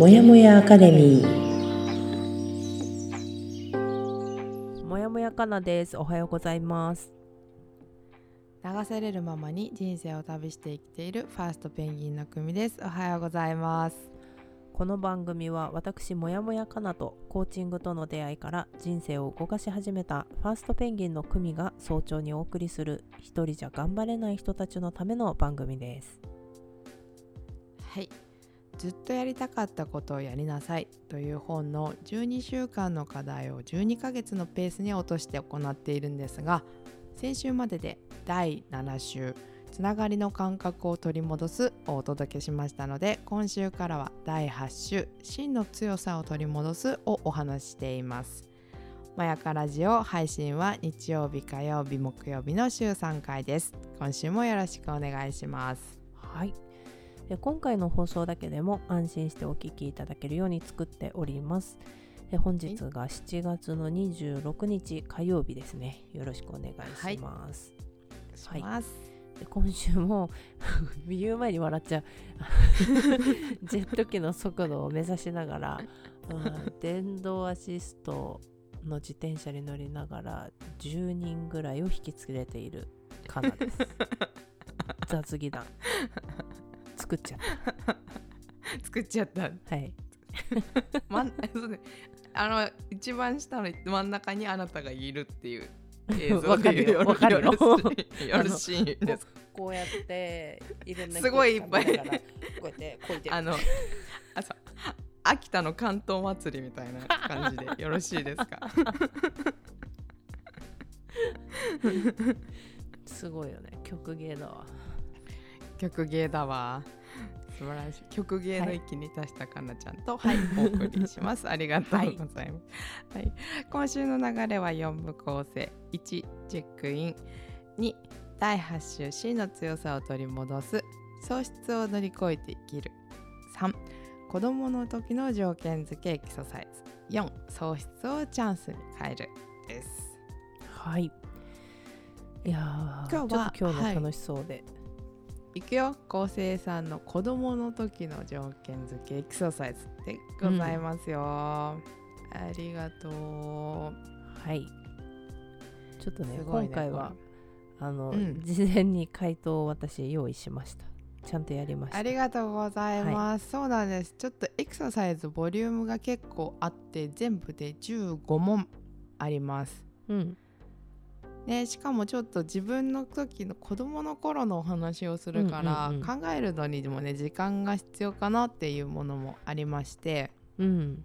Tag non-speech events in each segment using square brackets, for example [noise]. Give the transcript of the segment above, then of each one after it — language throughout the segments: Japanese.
もやもやアカデミー。もやもやかなです。おはようございます。流されるままに人生を旅して生きているファーストペンギンの組です。おはようございます。この番組は私もやもやかなとコーチングとの出会いから人生を動かし始めたファーストペンギンの組が早朝にお送りする一人じゃ頑張れない人たちのための番組です。はいずっとやりたかったことをやりなさいという本の12週間の課題を12ヶ月のペースに落として行っているんですが先週までで第7週つながりの感覚を取り戻すをお届けしましたので今週からは第8週真の強さを取り戻すをお話ししています。まやかラジオ配信は日曜日火曜日木曜日の週3回です。今週もよろしくお願いします。はい。今回の放送だけでも安心してお聞きいただけるように作っております。で本日が7月の26日火曜日ですね。よろしくお願いします、します、で今週も [laughs] 言う前に笑っちゃう。[laughs] ジェット機の速度を目指しながら、うん、電動アシストの自転車に乗りながら10人ぐらいを引き連れているカナです。[laughs] 雑技団作っちゃっ [laughs] 作っちゃった。たはい。真 [laughs] ん [laughs] そうね。あの一番下の真ん中にあなたがいるっていう映像わかるよ。かるよ。よろしいです。かこうやっていろんなすごいいっぱいこうやってこうやってあのあそう。秋田の関東祭りみたいな感じでよろしいですか。すごいよね。曲芸だわ。曲芸だわ素晴らしい。曲芸の域に達したかなちゃんと、はい、お送りします。[laughs] ありがとうございます、はい。今週の流れは4部構成。1チェックイン2第8週真の強さを取り戻す。喪失を乗り越えて生きる。3子供の時の条件付けエクササイズ。4喪失をチャンスに変える。です。はい。いやー今日は今日の楽しそうで、いくよ。昴生さんの子供の時の条件付け。エクササイズでございますよ、ありがとう。はい。ちょっとねね今回はあの、うん。事前に回答を私用意しました。ちゃんとやりました。ありがとうございます、そうなんです。ちょっとエクササイズボリュームが結構あって全部で15問あります。うんね、しかもちょっと自分の時の子供の頃のお話をするから、うんうんうん。考えるのにもね時間が必要かなっていうものもありまして。うん。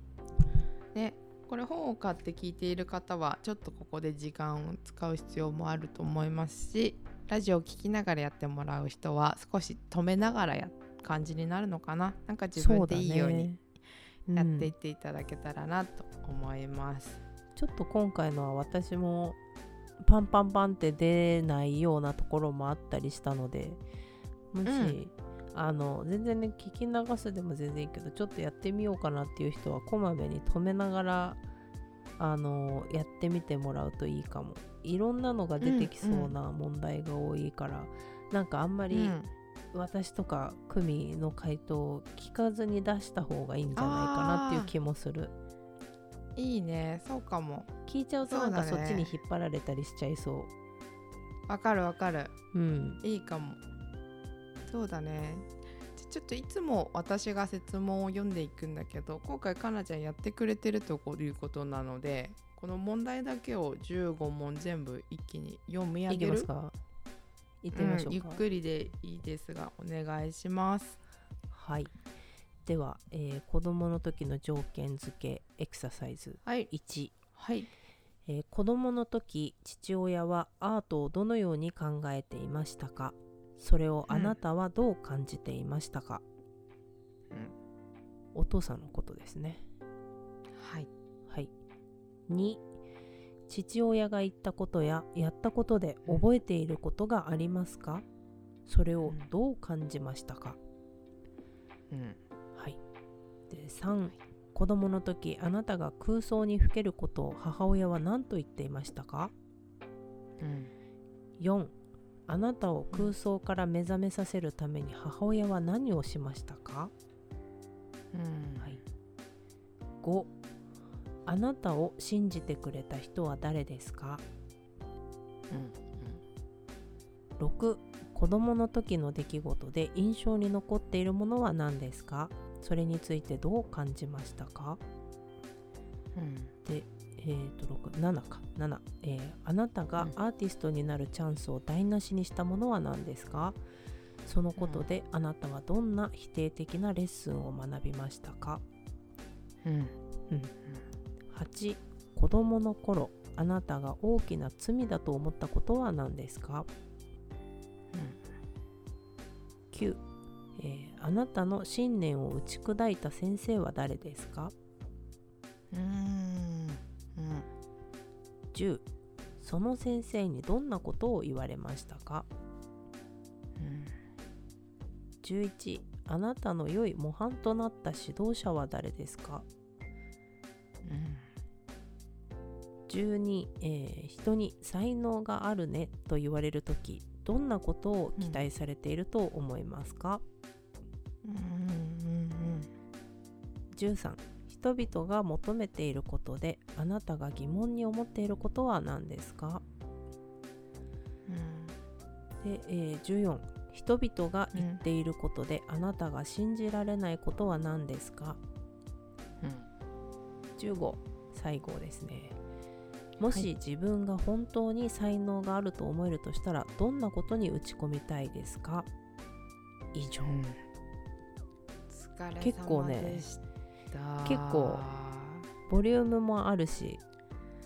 ね、これ本を買って聞いている方はちょっとここで時間を使う必要もあると思いますしラジオを聞きながらやってもらう人は少し止めながらや感じになるのかな？なんか自分でいいようにやっていっていただけたらなと思います。ちょっと今回のは私もパンパンパンって出ないようなところもあったりしたのでもし、うん。あの全然ね聞き流すでも全然いいけどちょっとやってみようかなっていう人はこまめに止めながらあのやってみてもらうといいかも。いろんなのが出てきそうな問題が多いから、なんかあんまりうん。私とか久美の回答を聞かずに出した方がいいんじゃないかなっていう気もするいいね。そうかも。聞いちゃうとなんかそっちに引っ張られたりしちゃいそう。わかるわかる。うん。いいかも。そうだね。ちょっといつも私が説問を読んでいくんだけど今回かなちゃんやってくれてるということなのでこの問題だけを15問全部一気に読み上げる？ますか？行ってみましょうか、んゆっくりでいいですがお願いします。はいでは、えー子供の時の条件付けエクササイズはい。1、はい。えー子供の時父親はアートをどのように考えていましたか？それをあなたはどう感じていましたか、お父さんのことですね。はい。はい。2、父親が言ったことややったことで覚えていることがありますか？それをどう感じましたか、うん。はい。で3、子供の時あなたが空想にふけることを母親は何と言っていましたか？うん。4あなたを空想から目覚めさせるために母親は何をしましたか、うんはい、5あなたを信じてくれた人は誰ですか？6子供の時の出来事で印象に残っているものは何ですか？それについてどう感じましたか？うん。で、えー、と6 7か。7、えーあなたがうん。アーティストになるチャンスを台無しにしたものは何ですか？そのことであなたはどんな否定的なレッスンを学びましたか？うん。8子供の頃あなたが大きな罪だと思ったことは何ですか？9、えーあなたの信念を打ち砕いた先生は誰ですか？うん。うん。10その先生にどんなことを言われましたか？うん11あなたの良い模範となった指導者は誰ですか？12、えー人に才能があるねと言われるときどんなことを期待されていると思いますか、うん13人々が求めていることであなたが疑問に思っていることは何ですか？で、えー14人々が言っていることで、あなたが信じられないことは何ですか？15最後ですね。もしはい。自分が本当に才能があると思えるとしたらどんなことに打ち込みたいですか？以上、お疲れ様結構ね結構ボリュームもあるし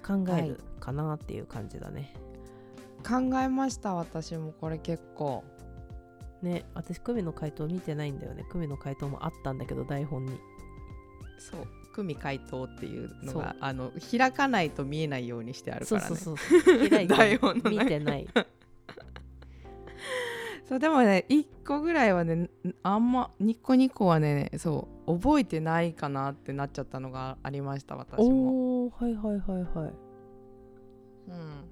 考えるかなっていう感じだね、考えました私もこれ結構。ね私久美の回答見てないんだよね。久美の回答もあったんだけど台本に。そう。組回答っていうのがあの開かないと見えないようにしてあるからね。そうそうそう台本見てない [laughs] そうでもね1個ぐらいはねんあんま2個2個はねそう覚えてないかなってなっちゃったのがありました私も。はいはいはいはいうん、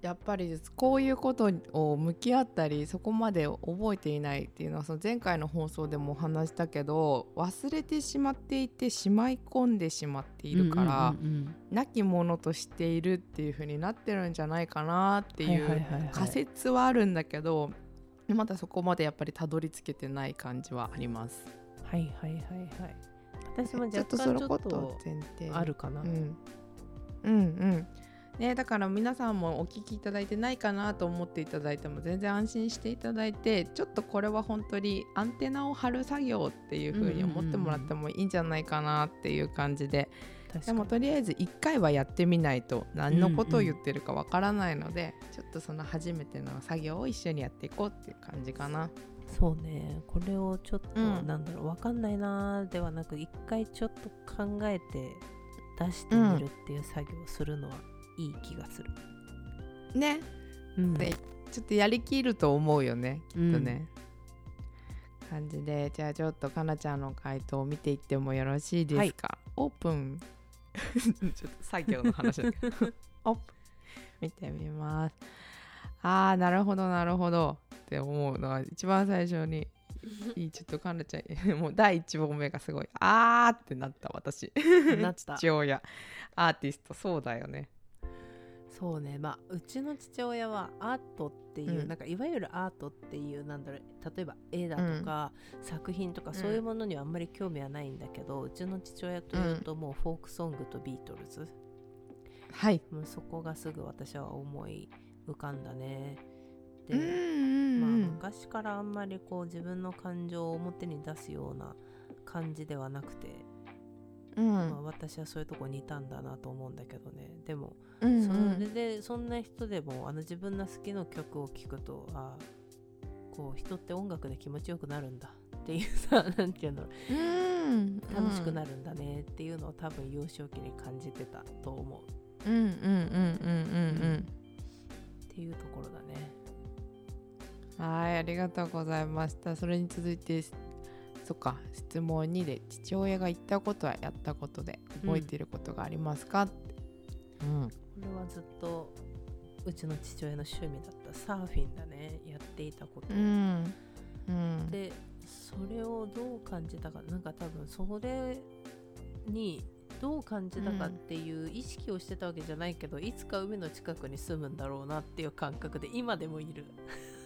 やっぱりこういうことを向き合ったりそこまで覚えていないっていうのはその前回の放送でも話したけど忘れてしまっていてしまい込んでしまっているから、うんうん亡き者としているっていう風になってるんじゃないかなっていはいはいうはいはい。仮説はあるんだけどまだそこまでやっぱりたどり着けてない感じはあります。はいはいはいはい。私も若干ちょっと前提。あるかな、うん、うんうんねだから皆さんもお聞きいただいてないかなと思っていただいても全然安心していただいてちょっとこれは本当にアンテナを張る作業っていう風に思ってもらってもいいんじゃないかなっていう感じで、確かに。でもとりあえず1回はやってみないと何のことを言ってるかわからないので、ちょっとその初めての作業を一緒にやっていこうっていう感じかな。そうね。これをちょっと、うん。なんだろう分かんないなーではなく一回ちょっと考えて出してみるっていう作業をするのはいい気がする、ね。うん。ねちょっとやりきると思うよねきっとね。感じでじゃあちょっとかなちゃんの回答を見ていってもよろしいですか、オープン。[laughs] ちょっと作業の話だけど。[laughs] オープン。見てみます。ああなるほどなるほど。って思うのは一番最初に [laughs] いいちょっとかなちゃんもう第一問目がすごいあーってなった私。なった。父親。アーティスト。そうだよねそうね。まあうちの父親はアートっていう、うん。なんかいわゆるアートっていうなんだろう例えば絵だとか、作品とかん。そういうものにはあんまり興味はないんだけど、うちの父親というともうフォークソングとビートルズ、はい。もうそこがすぐ私は思い浮かんだね。で、うんうんまあ、うん昔からあんまりこう自分の感情を表に出すような感じではなくて、うん。まあ、私はそういうとこにいたんだなと思うんだけどね。でもうんそうん。れでそんな人でもあの自分の好きな曲を聴くとあこう人って音楽で気持ちよくなるんだ。っていうさ [laughs] なんていうの。うん。楽しくなるんだねっていうのを多分幼少期に感じてたと思う。うんうんうんうんうんうん。っていうところだね。はいありがとうございました。それに続いてそっか質問2で父親が言ったことはやったことで覚えていることがありますか、うん、これはずっとうちの父親の趣味だった。サーフィンだね。やっていたこと、うん。うん。でそれをどう感じたかなんか多分それにどう感じたかっていう意識をしてたわけじゃないけど、いつか海の近くに住むんだろうなっていう感覚で今でもいる。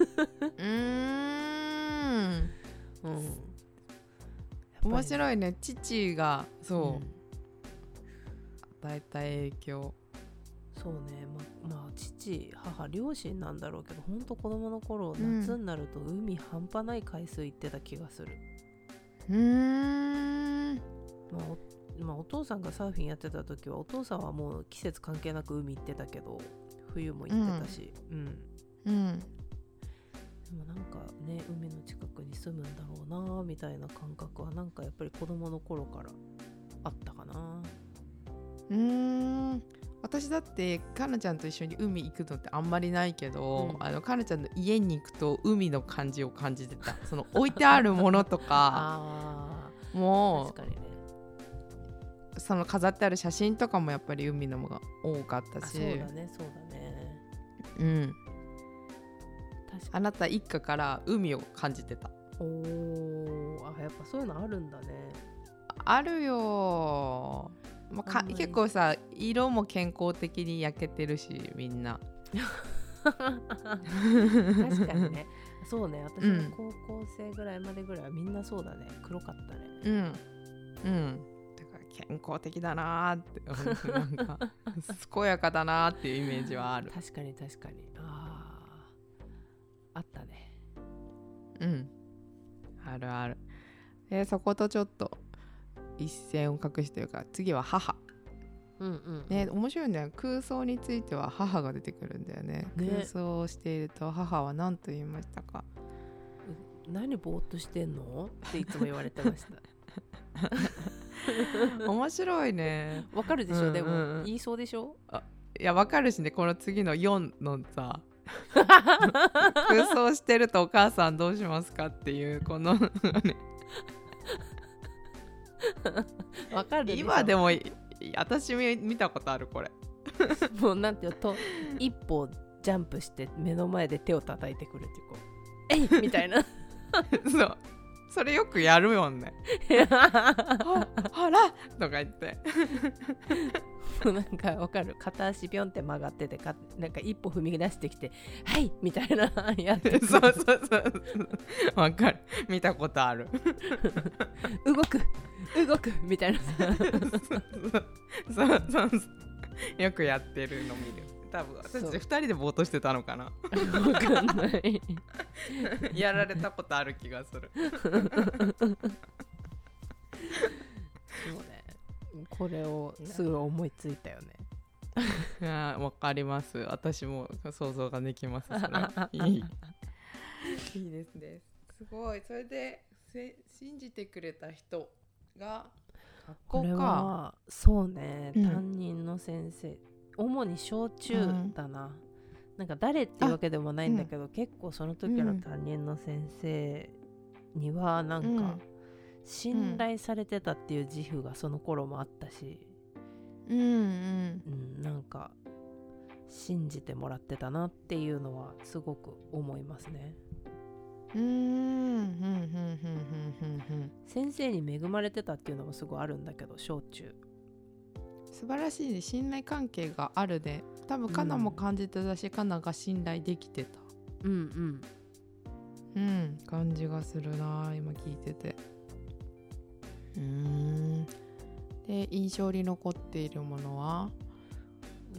[laughs] うーん。うん、面い、白いね。父がそう、うん。与えた影響。そうね。ままあ父母両親なんだろうけどほんと子供の頃うん。夏になると海半端ない回数行ってた気がする、うーん。まあおまあ、お父さんがサーフィンやってた時はお父さんはもう季節関係なく海行ってたけど冬も行ってたし、うん。うんでもなんかね海の近くに住むんだろうなみたいな感覚はなんかやっぱり子供の頃からあったかな。うーん。私だってかなちゃんと一緒に海行くのってあんまりないけど、うん。あのかなちゃんの家に行くと海の感じを感じてた。その置いてあるものとか [laughs] も確かにね。うその飾ってある写真とかもやっぱり海のものが多かったし。あそうだねそうだね。うん、あなた一家から海を感じてた。におーあやっぱそういうのあるんだね。あるよ。まあ結構さ色も健康的に焼けてるしみんな。確かにね。[laughs] そうね。私うん。も高校生ぐらいまでぐらいはみんなそうだね。黒かったね。うん。うん。だから健康的だなーってなんか [laughs] 健やかだなーっていうイメージはある。確かに確かに。ああああるある。でそことちょっと一線を画してるから次は母。うんうん。ね面白いんだよ空想については母が出てくるんだよね。ね。空想をしていると母は何と言いましたか。何ぼーっとしてんの？っていつも言われてました。[laughs] 面白いね。わかるでしょ、うんうんうん。でも言いそうでしょ？いやわかるしね。この次の4のさ空想してるとお母さんどうしますかっていうこのわかる今でもい私見見たことあるこれ。もうなんていうのと一歩ジャンプして目の前で手を叩いてくるっていうこう「えい!」みたいな。[laughs] そうそれよくやるよね。[laughs] ああらとか言って。なんかわかる。片足ピョンって曲がっててかなんか一歩踏み出してきて「はい!」みたいなやって [laughs] そうそうそうわかる。見たことある。動く動くみたいな。[laughs] さそうそうそう。よくやってるの見る多分私そう。2人でぼーっとしてたのかな。わかんない。やられたことある気がする。そうね。これをすぐ思いついたよね。いやわかります。私も想像ができます [laughs] いい。いいですね。すごい。それでせ信じてくれた人が学これ校かはそうね、うん。担任の先生主に小中だな、なんか誰っていうわけでもないんだけど、結構その時の担任の先生にはなんうん。か信頼されてたっていう自負がその頃もあったし、うん。うんうん、なんか信じてもらってたなっていうのはすごく思いますね。先生に恵まれてたっていうのもすごいあるんだけど小中素晴らしいね。信頼関係があるで多分カナも感じてたし、カナが信頼できてた。うんうん。うん感じがするな今聞いてて。うーん。で印象に残っているものは？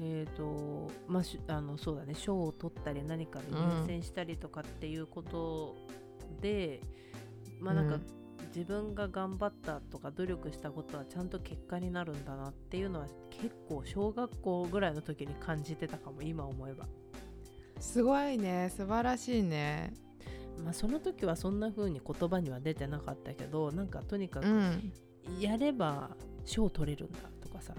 えーとまあしあのそうだね。賞を取ったり何かで入選したりとかっていうことで、まあなんか、うん自分が頑張ったとか努力したことはちゃんと結果になるんだなっていうのは結構小学校ぐらいの時に感じてたかも今思えば。すごいね。素晴らしいね。まあその時はそんな風に言葉には出てなかったけどなんかとにかくうん。やれば賞取れるんだとかさ、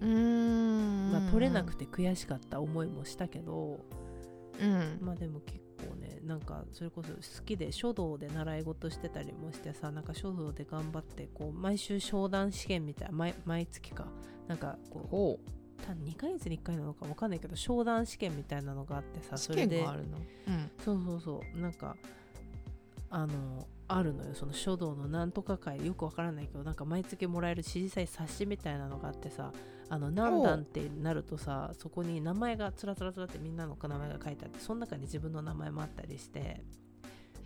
うーん。まあ取れなくて悔しかった思いもしたけど、うん。まあでも結なんかそれこそ好きで書道で習い事してたりもしてさなんか書道で頑張ってこう毎週商談試験みたいな毎毎月か。なんかこうほ多分2ヶ月に1回なのか分かんないけど商談試験みたいなのがあってさそれで。験があるの？うん。そうそうそう。なんかあのあるのよ。その書道のなんとか会。よくわからないけどなんか毎月もらえる指示祭冊子みたいなのがあってさあの何段ってなるとさそこに名前がつらつらつらってみんなの名前が書いてあってその中に自分の名前もあったりして。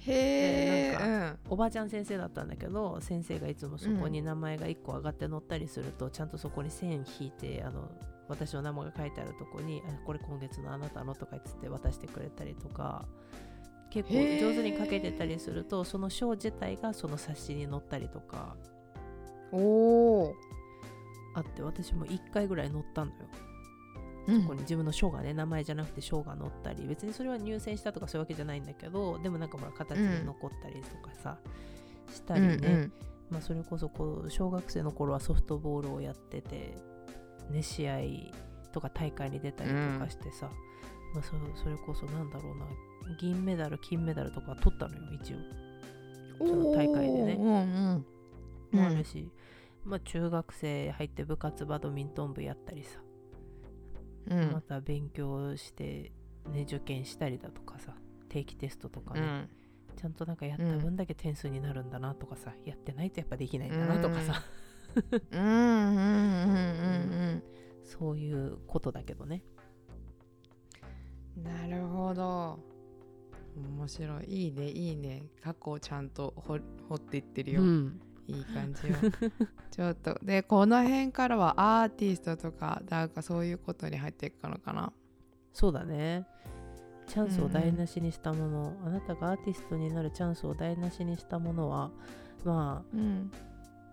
へなんおばあちゃん先生だったんだけど先生がいつもそこに名前が1個上がって載ったりすると、ちゃんとそこに線引いてあの私の名前が書いてあるとこにあこれ今月のあなたのとか言って渡してくれたりとか結構上手に書けてたりするとその章自体がその冊子に載ったりとか。お、あって私も1回ぐらい載ったのよ。うん。ここに自分の章がね名前じゃなくて章が載ったり別にそれは入選したとかそういうわけじゃないんだけどでもなんかほら形に残ったりとかさ、したりね、うんまあ、それこそこう小学生の頃はソフトボールをやってて、ね、試合とか大会に出たりとかしてさ、まあ、そそれこそなんだろうな銀メダル金メダルとか取ったのよ一応。うん、その大会でね。おーうん。うん。もあるし、まあ、中学生入って部活バドミントン部やったりさ、うん。また勉強して、ね、受験したりだとかさ。定期テストとかね、うん。ちゃんとなんかやった分だけ点数になるんだなとかさ、やってないとやっぱできないんだなとかさ、うん。うん。うん。うん。そういうことだけどね。うんなるほど。面白い。いいねいいね。過去をちゃんと掘掘っていってるよ、うんいい感じよ。[laughs] ちょっと。でこの辺からはアーティストとかなんかそういうことに入っていくのかな？そうだね。チャンスを台無しにしたもの、あなたがアーティストになるチャンスを台無しにしたものはまうん。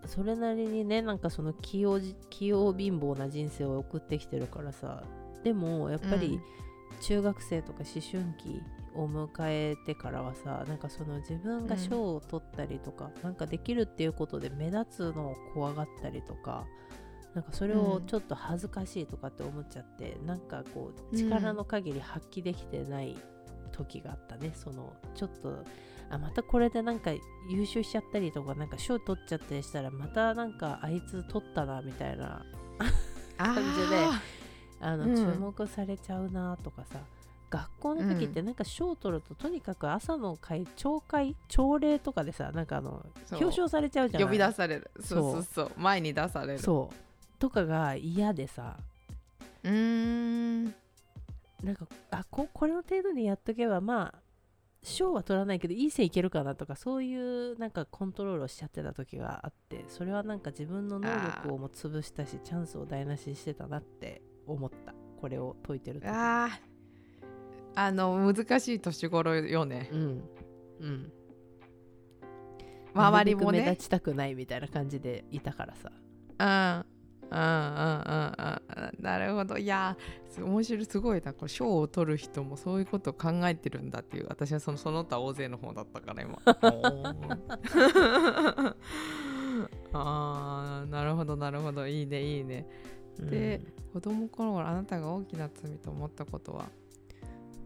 あそれなりにねなんかその器用じ器用貧乏な人生を送ってきてるからさ。でもやっぱり中学生とか思春期を迎えてからはさなんかその自分が賞を取ったりとか、なんかできるっていうことで目立つのを怖がったりとかなんかそれをちょっと恥ずかしいとかって思っちゃって、なんかこう力の限り発揮できてない時があったね、そのちょっとあまたこれでなんか優秀しちゃったりとかなんか賞取っちゃったりしたらまたなんかあいつ取ったなみたいな。感じであの、うん。注目されちゃうなとかさ学校の時ってなんか賞取ると、とにかく朝の会朝会朝礼とかでさなんかあの表彰されちゃうじゃない？呼び出される。そうそうそう。前に出される。そう。とかが嫌でさ。うーん。なんかあここれの程度にやっとけばまあ賞は取らないけどいい線いけるかなとかそういうなんかコントロールをしちゃってた時があってそれはなんか自分の能力をも潰したしチャンスを台無しにしてたなって思った。これを解いてる時。あー。あの難しい年頃よね。うん。うん。周りもなるべく目ね立ちたくないみたいな感じでいたからさ。うん。うん。うん。うん。うん。なるほど。いや面白いすごいな。これ賞を取る人もそういうことを考えてるんだっていう。私はそのその他大勢の方だったから今。[laughs] あーなるほどなるほど。いいねいいねで子供頃あなたが大きな罪と思ったことは？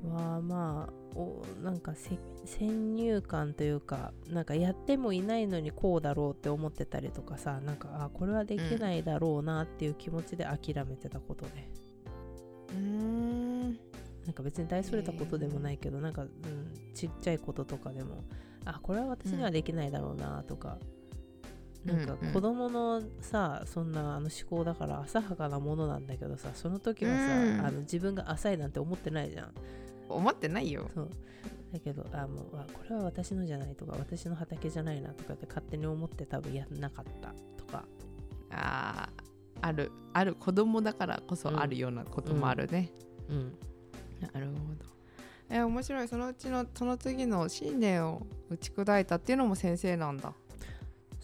うんはまあおなんかせ先入観というかなんかやってもいないのにこうだろうって思ってたりとかさなんかあこれはできないだろうなっていう気持ちで諦めてたことね、うーん。なんか別に大それたことでもないけど、なんか、うん、ちっちゃいこととかでもあこれは私にはできないだろうなとか、うんなんかうん。子供のさそんなあの思考だから浅はかなものなんだけどさその時はさ、うん。あの自分が浅いなんて思ってないじゃん。思ってないよ。そう。だけどあもうあこれは私のじゃないとか私の畑じゃないなとかって勝手に思って多分やんなかった。とか。あーある。ある子供だからこそあるようなこともあるね、うん。なるほど。え面白い。そのうちのその次の信念を打ち砕いたっていうのも先生なんだ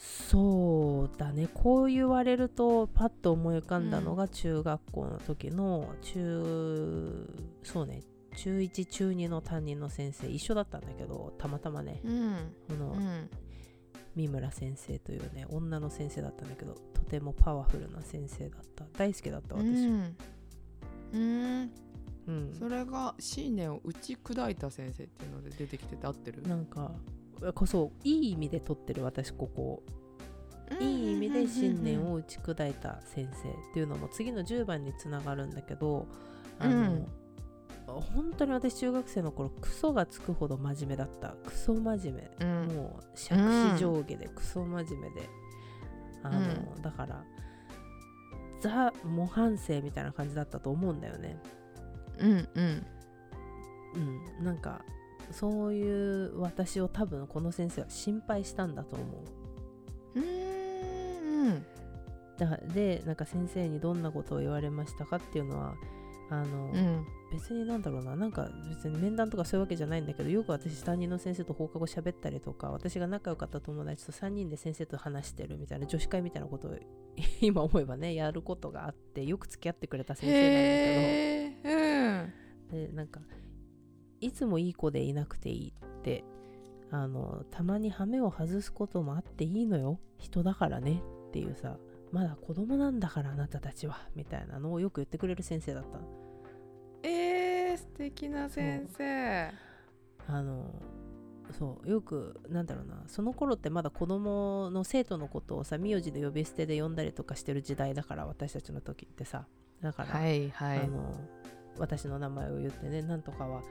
そうだね。こう言われるとパッと思い浮かんだのが中学校の時の中そうね。中1中2の担任の先生一緒だったんだけどたまたまね。うん。このうん。三村先生というね女の先生だったんだけどとてもパワフルな先生だった。大好きだった私。うん。うん。うん。それが信念を打ち砕いた先生っていうので出てきてて合ってる？なんかこそいい意味で取ってる私ここ。いい意味で信念を打ち砕いた先生っていうのも次の10番につながるんだけどあの、うん。本当に私中学生の頃クソがつくほど真面目だった。クソ真面目、うん。もう杓子上下でクソ真面目で、あのうだからザ模範生みたいな感じだったと思うんだよね。うんうん。うんなんかそういう私を多分この先生は心配したんだと思う。うーん。だでなんか先生にどんなことを言われましたかっていうのはあの、うん。別になんだろうな。なんか別に面談とかそういうわけじゃないんだけどよく私担任の先生と放課後喋ったりとか私が仲良かった友達と3人で先生と話してるみたいな女子会みたいなことを今思えばね [laughs] やることがあってよく付き合ってくれた先生なんだけど。へえでなんかいつもいい子でいなくていいってあのたまに羽目を外すこともあっていいのよ。人だからね。っていうさまだ子供なんだからあなたたちは。みたいなのをよく言ってくれる先生だったの。えー、素敵な先生。あのそうよくなんだろうな。その頃ってまだ子供の生徒のことをさ名字で呼び捨てで呼んだりとかしてる時代だから私たちの時ってさ。だから、はいはい。あの私の名前を言ってねなんとかは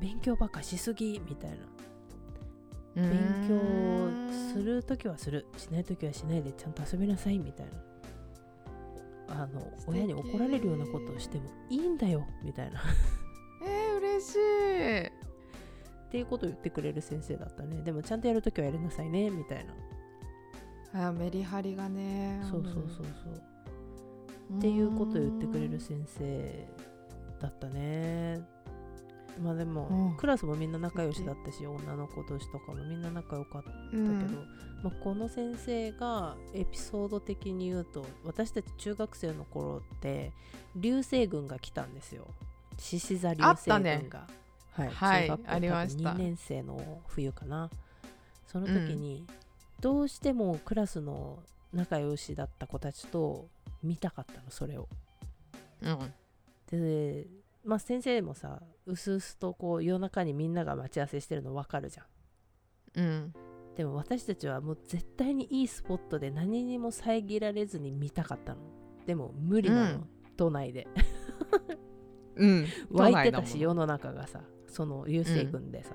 勉強ばっかしすぎみたいな。勉強する時はするしない時はしないでちゃんと遊びなさいみたいな。あの親に怒られるようなことをしてもいいんだよみたいな。っえー、嬉しい。ていうことを言ってくれる先生だったね。でもちゃんとやる時はやりなさいねみたいな。あメリハリがねそうそうそうそう。うんっていうことを言ってくれる先生だったねまあでも、うん。クラスもみんな仲良しだったし女の子同士とかもみんな仲良かったうだん。けど、まあ、この先生がエピソード的に言うと私たち中学生の頃って流星群が来たんですよ。獅子座流星群が、はい、はい中学校ありました。多分2年生の冬かな。その時に、どうしてもクラスの仲良しだった子たちと見たかったのそれを。うん。でまあ先生もさうすうすとこう夜中にみんなが待ち合わせしてるの分かるじゃん。うん。でも私たちはもう絶対にいいスポットで何にも遮られずに見たかったの。でも無理なの、うん。都内で。うん。[laughs] 湧いてたし世の中がさ。その流星群でさ、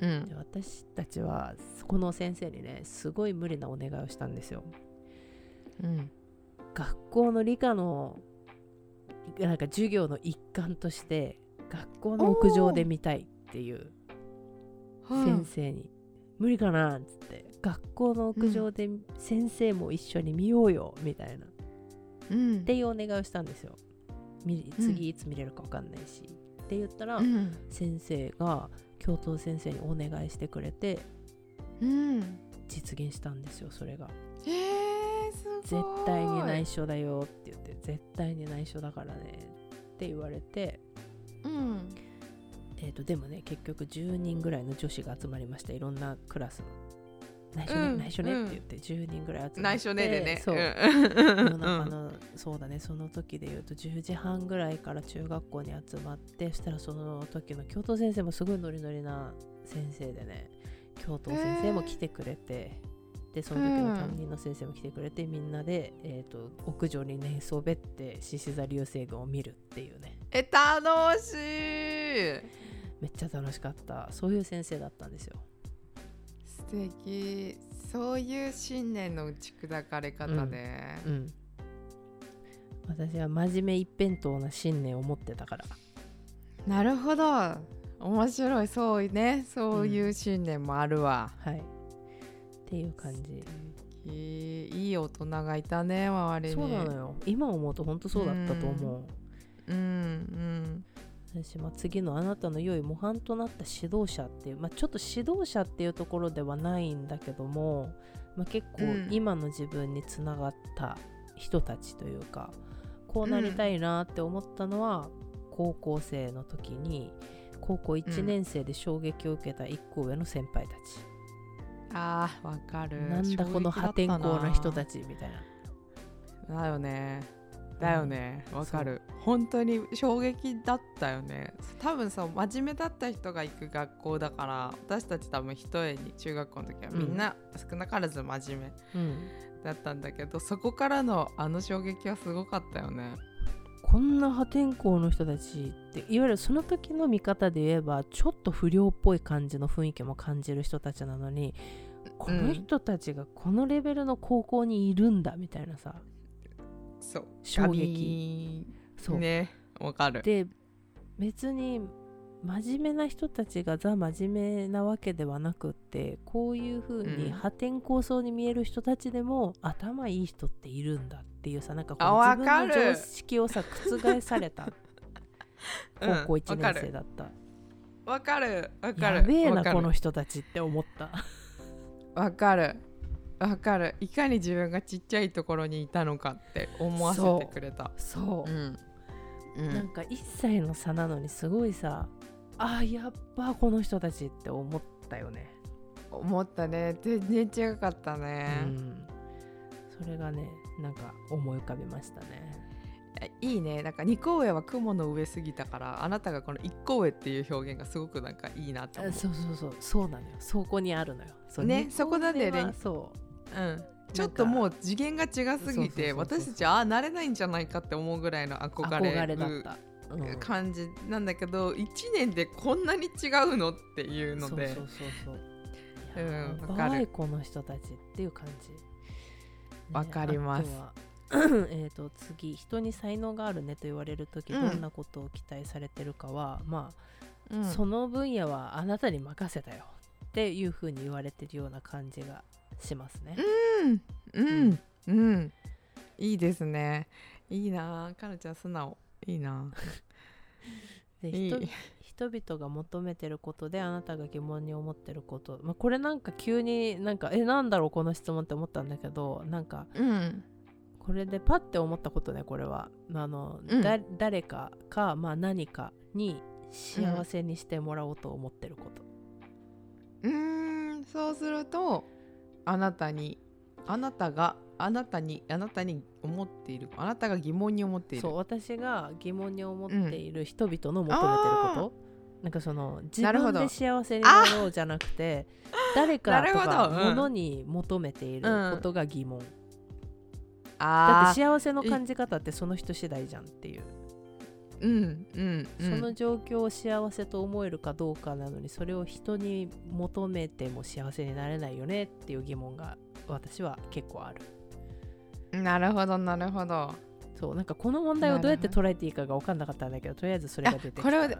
うん。で私たちはこの先生にねすごい無理なお願いをしたんですよ。うん。学校の理科のなんか授業の一環として学校の屋上で見たいっていう先生に、無理かなっつって。学校の屋上で先生も一緒に見ようよみたいな、っうん。ていうお願いをしたんですよ。み次いつ見れるか分かんないし、って言ったら、うん。先生が教頭先生にお願いしてくれてうん。実現したんですよそれが。えー、すごい。絶対に内緒だよって言って絶対に内緒だからねって言われてうん。えー、とでもね結局10人ぐらいの女子が集まりましたいろんなクラス。の内緒ね、うん内緒ねって言って10人ぐらい集まって内緒ねでね。そう、うん。夜中の [laughs] そうだねその時で言うと10時半ぐらいから中学校に集まってそしたらその時の教頭先生もすごいノリノリな先生でね教頭先生も来てくれて、でその時の担任の先生も来てくれて、みんなで、えー、と屋上に寝そべって獅子座流星群を見るっていうねえ楽しい。めっちゃ楽しかった。そういう先生だったんですよ。素敵。そういう信念の打ち砕かれ方ね、うん私は真面目一辺倒な信念を持ってたから。なるほど。面白い。そうね。そういう信念もあるわ、はい。っていう感じ。いいいい大人がいたね周りに。そうなのよ。今思うと本当そうだったと思う。うんうん私も次のあなたの良い模範となった指導者っていう、まあ、ちょっと指導者っていうところではないんだけども、まあ、結構うん。今の自分につながった人たちというか、こうなりたいなって思ったのは、高校生の時に高校1年生で衝撃を受けた1個上の先輩たち、あーわかる。なんだこの破天荒な人たちちみたいな。だよねだよね。わかる。本当に衝撃だったよね。多分さ真面目だった人が行く学校だから私たち多分一重に中学校の時はみんな少なからず真面目うん、だったんだけど、そこからのあの衝撃はすごかったよね。こんな破天荒の人たちっていわゆるその時の見方で言えばちょっと不良っぽい感じの雰囲気も感じる人たちなのにこの人たちがこのレベルの高校にいるんだみたいなさそう。衝撃。そう、ね。わかる。で別に真面目な人たちがザ真面目なわけではなくってこういう風うん。に破天荒そうに見える人たちでも、頭いい人っているんだっていうさなんかこあう自分の常識をさ覆された [laughs] うん。高校1年生だった、わかる。わかる。やべえなこの人たちって思った。わかるわかる。いかに自分がちっちゃいところにいたのかって思わせてくれた。そう。う、ん。うなんんか1歳の差なのにすごいさあーやっぱこの人たちって思ったよね。思ったね。全然違かったうね、ん。それがねなんか思い浮かびましたね。いいね。なんか二個上は雲の上すぎたからあなたがこの一個上っていう表現がすごくなんかいいなと思う。あそうそうそう。そうなのよ。そこにあるのよ。そねそこなんだよね。ではそうん。ちょっともう次元が違すぎて私たちああなれないんじゃないかって思うぐらいのう憧憧れれるだった、うん。感じなんだけど1年でこんなに違うのっていうので。そうそうそうそう。うんやわかる。ばいこの人たちっていう感じ、わかります。[clears throat] えーと次人に才能があるねと言われる時うん。どんなことを期待されてるかは、まあうん。その分野はあなたに任せたよっていうふうに言われてるような感じがしますね。うん。うん。うん。いいですね。いいな。かなちゃん素直。いいな。[laughs] で人人々が求めてることであなたが疑問に思ってること、まあ、これなんか急になんかえなんだろうこの質問って思ったんだけどなんかうん。これでパッて思ったことねこれは。あの、うん。だ誰かか、まあ、何かに幸せにしてもらおうと思ってること、うーん。そうするとあなたにあなたがあなたにあなたに思っているあなたが疑問に思っている。そう私が疑問に思っている人々の求めてるあこと、なんかその自分で幸せになろうじゃなくて誰かとかうん。物に求めていることが疑問、だあって幸せの感じ方ってその人次第じゃんっていう、うんうんうん。その状況を幸せと思えるかどうかなのにそれを人に求めても幸せになれないよねっていう疑問が私は結構ある。なるほどなるほど。そうなんかこの問題をどうやって捉えていいかが分かんなかったんだけどとりあえずそれが出てきた。あこれは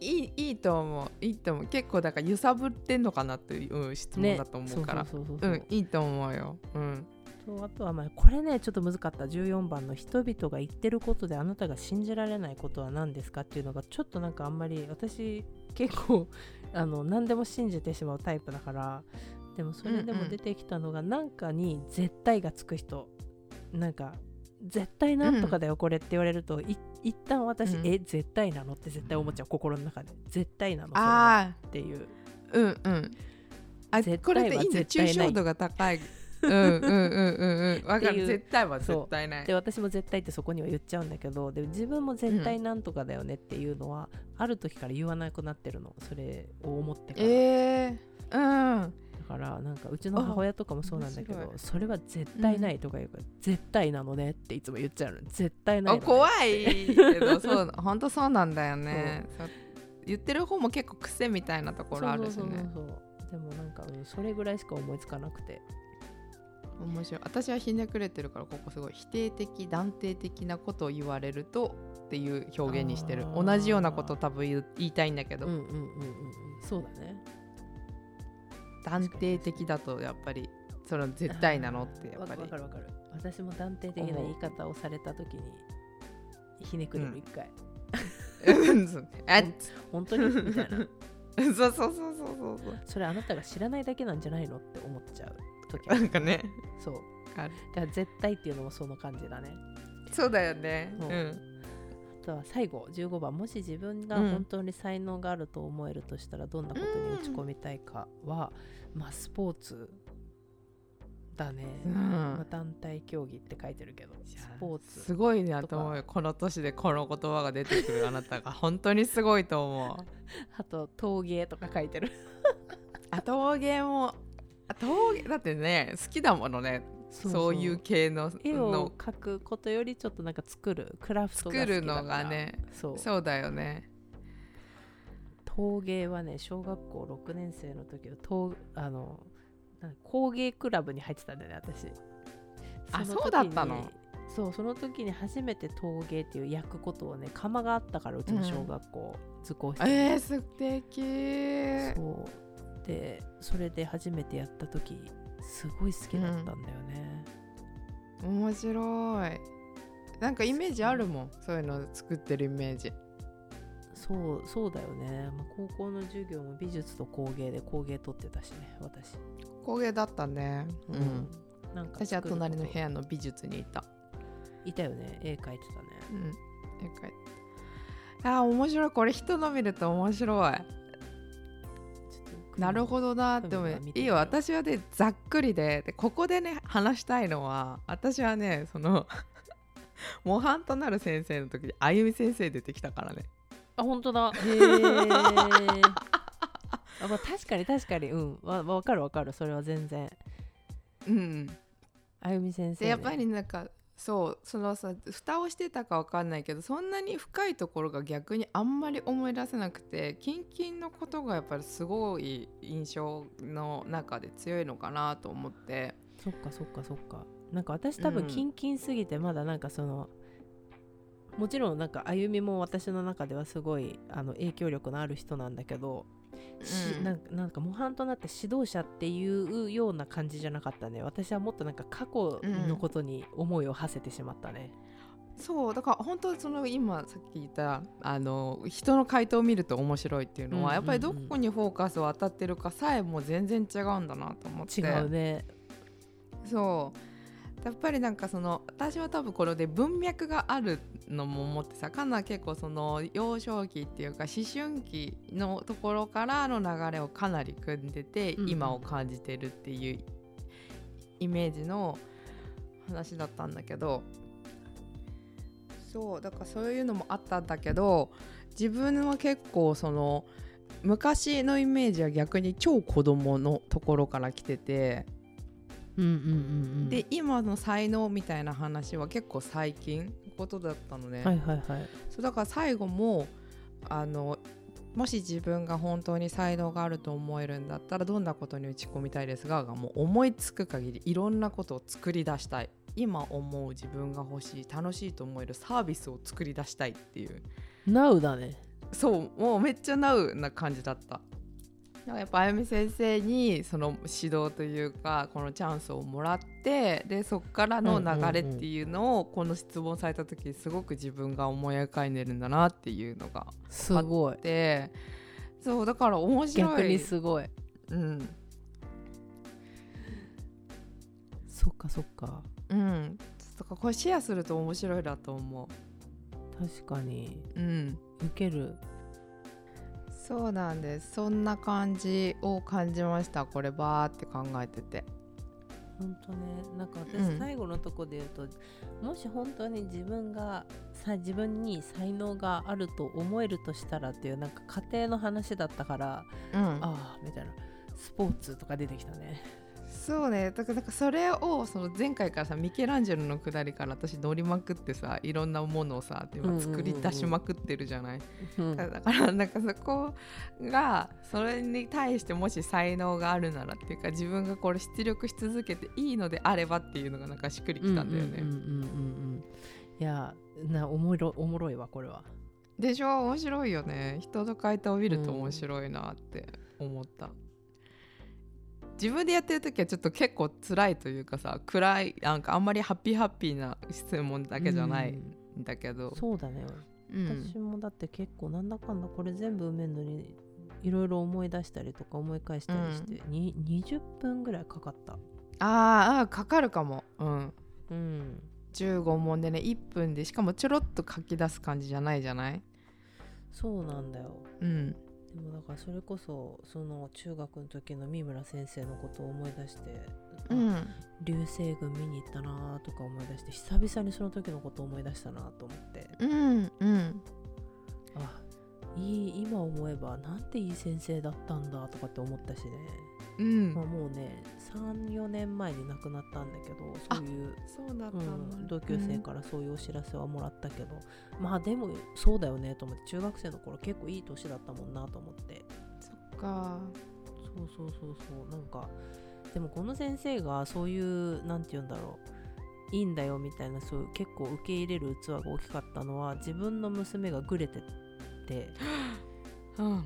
いいいいと思う。いいと思う。結構だから揺さぶってんのかなっていう質問だと思うから、そうそうそうそう。うんいいと思うよ。うんそうあとはまあこれねちょっと難かった。14番の人々が言ってることであなたが信じられないことは何ですかっていうのがちょっとなんかあんまり私結構 [laughs] あの何でも信じてしまうタイプだからでもそれでも出てきたのが何かに絶対がつく人。なんか絶対なんとかだよこれって言われると、い一旦私、うん。え絶対なのって絶対思っちゃう。心の中で。絶対なのそれは。あっていう。あうんうん。あ絶対はこれっていいんだ抽象度が高いうんうんうんうんうんわかる。絶対はそう。絶対ない。で私も絶対ってそこには言っちゃうんだけどで自分も絶対なんとかだよねっていうのは、ある時から言わなくなってるの。それを思ってから、えー、うん。だからなんかうちの母親とかもそうなんだけどそれは絶対ないとか言うから、絶対なのねっていつも言っちゃうの。絶対ないの、ね、あ怖いけど [laughs] そう本当そうなんだよね。言ってる方も結構癖みたいなところあるしね。でもなんか、うんそれぐらいしか思いつかなくて面白い。私はひねくれてるからここすごい否定的断定的なことを言われるとっていう表現にしてる。同じようなことを多分言いたいんだけど、うんうんうんうん。うんそうだね。断定的だとやっぱりその絶対なのって [laughs] やっぱり。わかるわかる私も断定的な言い方をされた時にひねくれる一回、うん [laughs] 本当に？みたいな。[laughs] そうそうそうそうそう。それあなたが知らないだけなんじゃないのって思っちゃう時なんかね。[laughs] そう。ある。だから絶対っていうのもその感じだね。そうだよね。そう。うん。あとは最後15番もし自分がうん。本当に才能があると思えるとしたらどんなことに打ち込みたいかは、まあスポーツだね、うん。まあ、団体競技って書いてるけどスポーツすごいなと思うよ。この年でこの言葉が出てくるあなたが。[laughs] 本当にすごいと思う。あと陶芸とか書いてる。あ陶芸もあ陶芸だってね好きだものねそういう系の絵をの描くことよりちょっとなんか作るクラフトが好作るきだから。のがねそう。そうだよね。陶芸はね小学校6年生の時の陶あの工芸クラブに入ってたんだよね私。あそうだったの？そうその時に初めて陶芸っていう焼くことをね窯があったからうちの小学校、図工室。にえー、素敵。そうでそれで初めてやった時すごい好きだったんだよね、面白い。なんかイメージあるもんそういうの作ってるイメージ。そうそうだよね、まあ、高校の授業も美術と工芸で工芸取ってたしね私。工芸だったね。うん、なんか私は隣の部屋屋の美術にいた。いたよね。絵描いてたね。うん。絵描いてあー面白い。これ人の見ると面白いなるほどなでもいいよ。私はねざっくりで。でここでね話したいのは私はねその [laughs] 模範となる先生の時にあゆみ先生出てきたからね。あ本当だ。へえ [laughs] あ、まあ、確かに確かに。うん。わわかるわかる。それは全然。うん。あゆみ先生、ね、でやっぱりなんかそうそのさ蓋をしてたかわかんないけどそんなに深いところが逆にあんまり思い出せなくてキンキンのことがやっぱりすごい印象の中で強いのかなと思って。そっかそっかそっか。なんか私多分うん。キンキンすぎてまだなんかその、もちろんなんか歩みも私の中ではすごいあの影響力のある人なんだけど、しうん。なんかなんか模範となって指導者っていうような感じじゃなかったね。私はもっとなんか過去のことに思いを馳せてしまったね、そうだから本当その今さっき言ったあの人の回答を見ると面白いっていうのは、うんうんうん。やっぱりどこにフォーカスを当たってるかさえも全然違うんだなと思って。違うね。そうやっぱりなんかその私は多分これで文脈があるのも思ってさかな結構その幼少期っていうか思春期のところからの流れをかなり組んでて、うんうん今を感じてるっていうイメージの話だったんだけどそうだからそういうのもあったんだけど自分は結構その昔のイメージは逆に超子供のところから来てて。うんうんうんうん。で今の才能みたいな話は結構最近のことだったのね、はいはいはい。そうだから最後もあのもし自分が本当に才能があると思えるんだったらどんなことに打ち込みたいですががもう思いつく限りいろんなことを作り出したい。今思う自分が欲しい楽しいと思えるサービスを作り出したいっていう。[laughs] Now だね。そうもうめっちゃナウな感じだった。だからやっぱあゆみ先生にその指導というかこのチャンスをもらってでそこからの流れっていうのをこの質問された時にすごく自分が思い描いてるんだなっていうのがすごい。でそうだから面白い。逆にすごい。うん。そっかそっか。うん。だからこれシェアすると面白いなと思確かに。ううん。受けるそうなんです。そんな感じを感じました。これバーって考えてて。ほんとね。なんかうん。私最後のとこで言うと、もし本当に自分がさ自分に才能があると思えるとしたらっていうなんか家庭の話だったから、うん。ああみたいな。スポーツとか出てきたねそうね。だからそれをその前回からさミケランジェロのくだりから私乗りまくってさいろんなものをさ今作り出しまくってるじゃない、うんだからなんかそこがそれに対してもし才能があるならっていうか自分がこれ出力し続けていいのであればっていうのがなんかしっくりきたんだよね、うんうんうんうんうん。いやなおもろおもろいわこれは。でしょ？面白いよね。人の回答を見ると面白いなって思った、自分でやってる時はちょっと結構辛いというかさ暗いなんかあんまりハッピーハッピーな質問だけじゃないうん。んだけど、そうだね、うん。私もだって結構なんだかんだこれ全部埋めるのにいろいろ思い出したりとか思い返したりして、に20分ぐらいかかった。あーあーかかるかも。うん。うん。15問でね1分でしかもちょろっと書き出す感じじゃないじゃない？そうなんだよ。うんでもだからそれこそその中学の時の三村先生のことを思い出して、あうん。流星群見に行ったなとか思い出して久々にその時のことを思い出したなと思って。うんうん。あいい今思えばなんていい先生だったんだとかって思ったしねうん。まあ、もうね34年前に亡くなったんだけどそういう、そうだったうん同級生からそういうお知らせはもらったけど、まあでもそうだよねと思って中学生の頃結構いい年だったもんなと思って。そっか。そうそうそうそう。なんかでもこの先生がそういうなんて言うんだろういいんだよみたいなそういう結構受け入れる器が大きかったのは自分の娘がグレてて。うん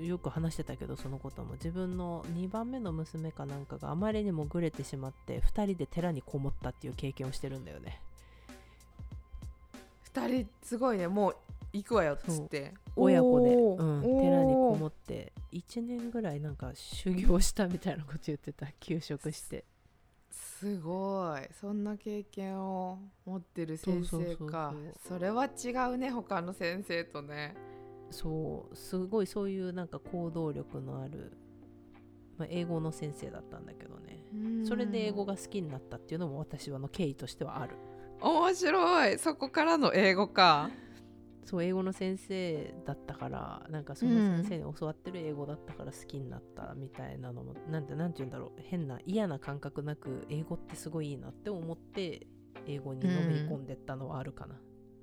よく話してたけどそのことも。自分の2番目の娘かなんかがあまりにもグレてしまって2人で寺にこもったっていう経験をしてるんだよね。二人すごいね。もう行くわよっつって。親子で、うん、寺にこもって1年ぐらいなんか修行したみたいなこと言ってた。休職して。すごい。そんな経験を持ってる先生か。それは違うね他の先生とねそうすごいそういうなんか行動力のある、まあ、英語の先生だったんだけどね。それで英語が好きになったっていうのも私はの経緯としてはある。面白い。そこからの英語か。そう英語の先生だったからなんかその先生に教わってる英語だったから好きになったみたいなのも、なんてなんて言うんだろう。変な嫌な感覚なく英語ってすごいいいなって思って英語にのめり込んでったのはあるかな、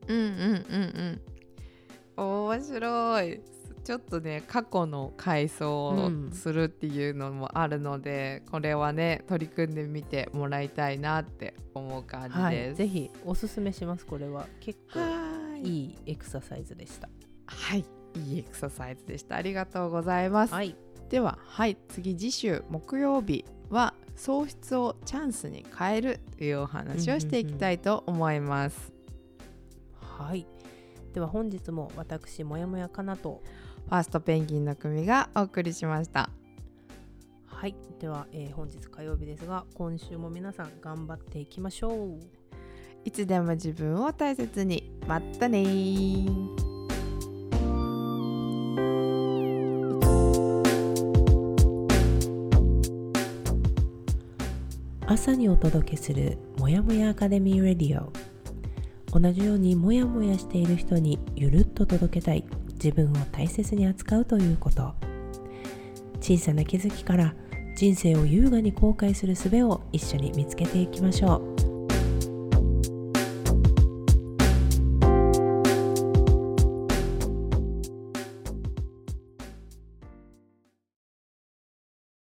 うん。うん。うん。うん面白い。ちょっとね過去の回想をうんするっていうのもあるので、これはね取り組んでみてもらいたいなって思う感じはい、です。ぜひおすすめしますこれは。結構はい。いいエクササイズでした。はい。いいエクササイズでした。ありがとうございます、はい。でははい。次次週木曜日は喪失をチャンスに変えるというお話をしていきたいと思います、はいでは本日も私もやもやかなと。ファーストペンギンの組がお送りしました。はい。では、えー本日火曜日ですが今週も皆さん頑張っていきましょう。いつでも自分を大切に。まったねー。朝にお届けするもやもやアカデミーレディオ同じようにモヤモヤしている人にゆるっと届けたい。自分を大切に扱うということ。小さな気づきから人生を優雅に後悔する術を一緒に見つけていきましょう。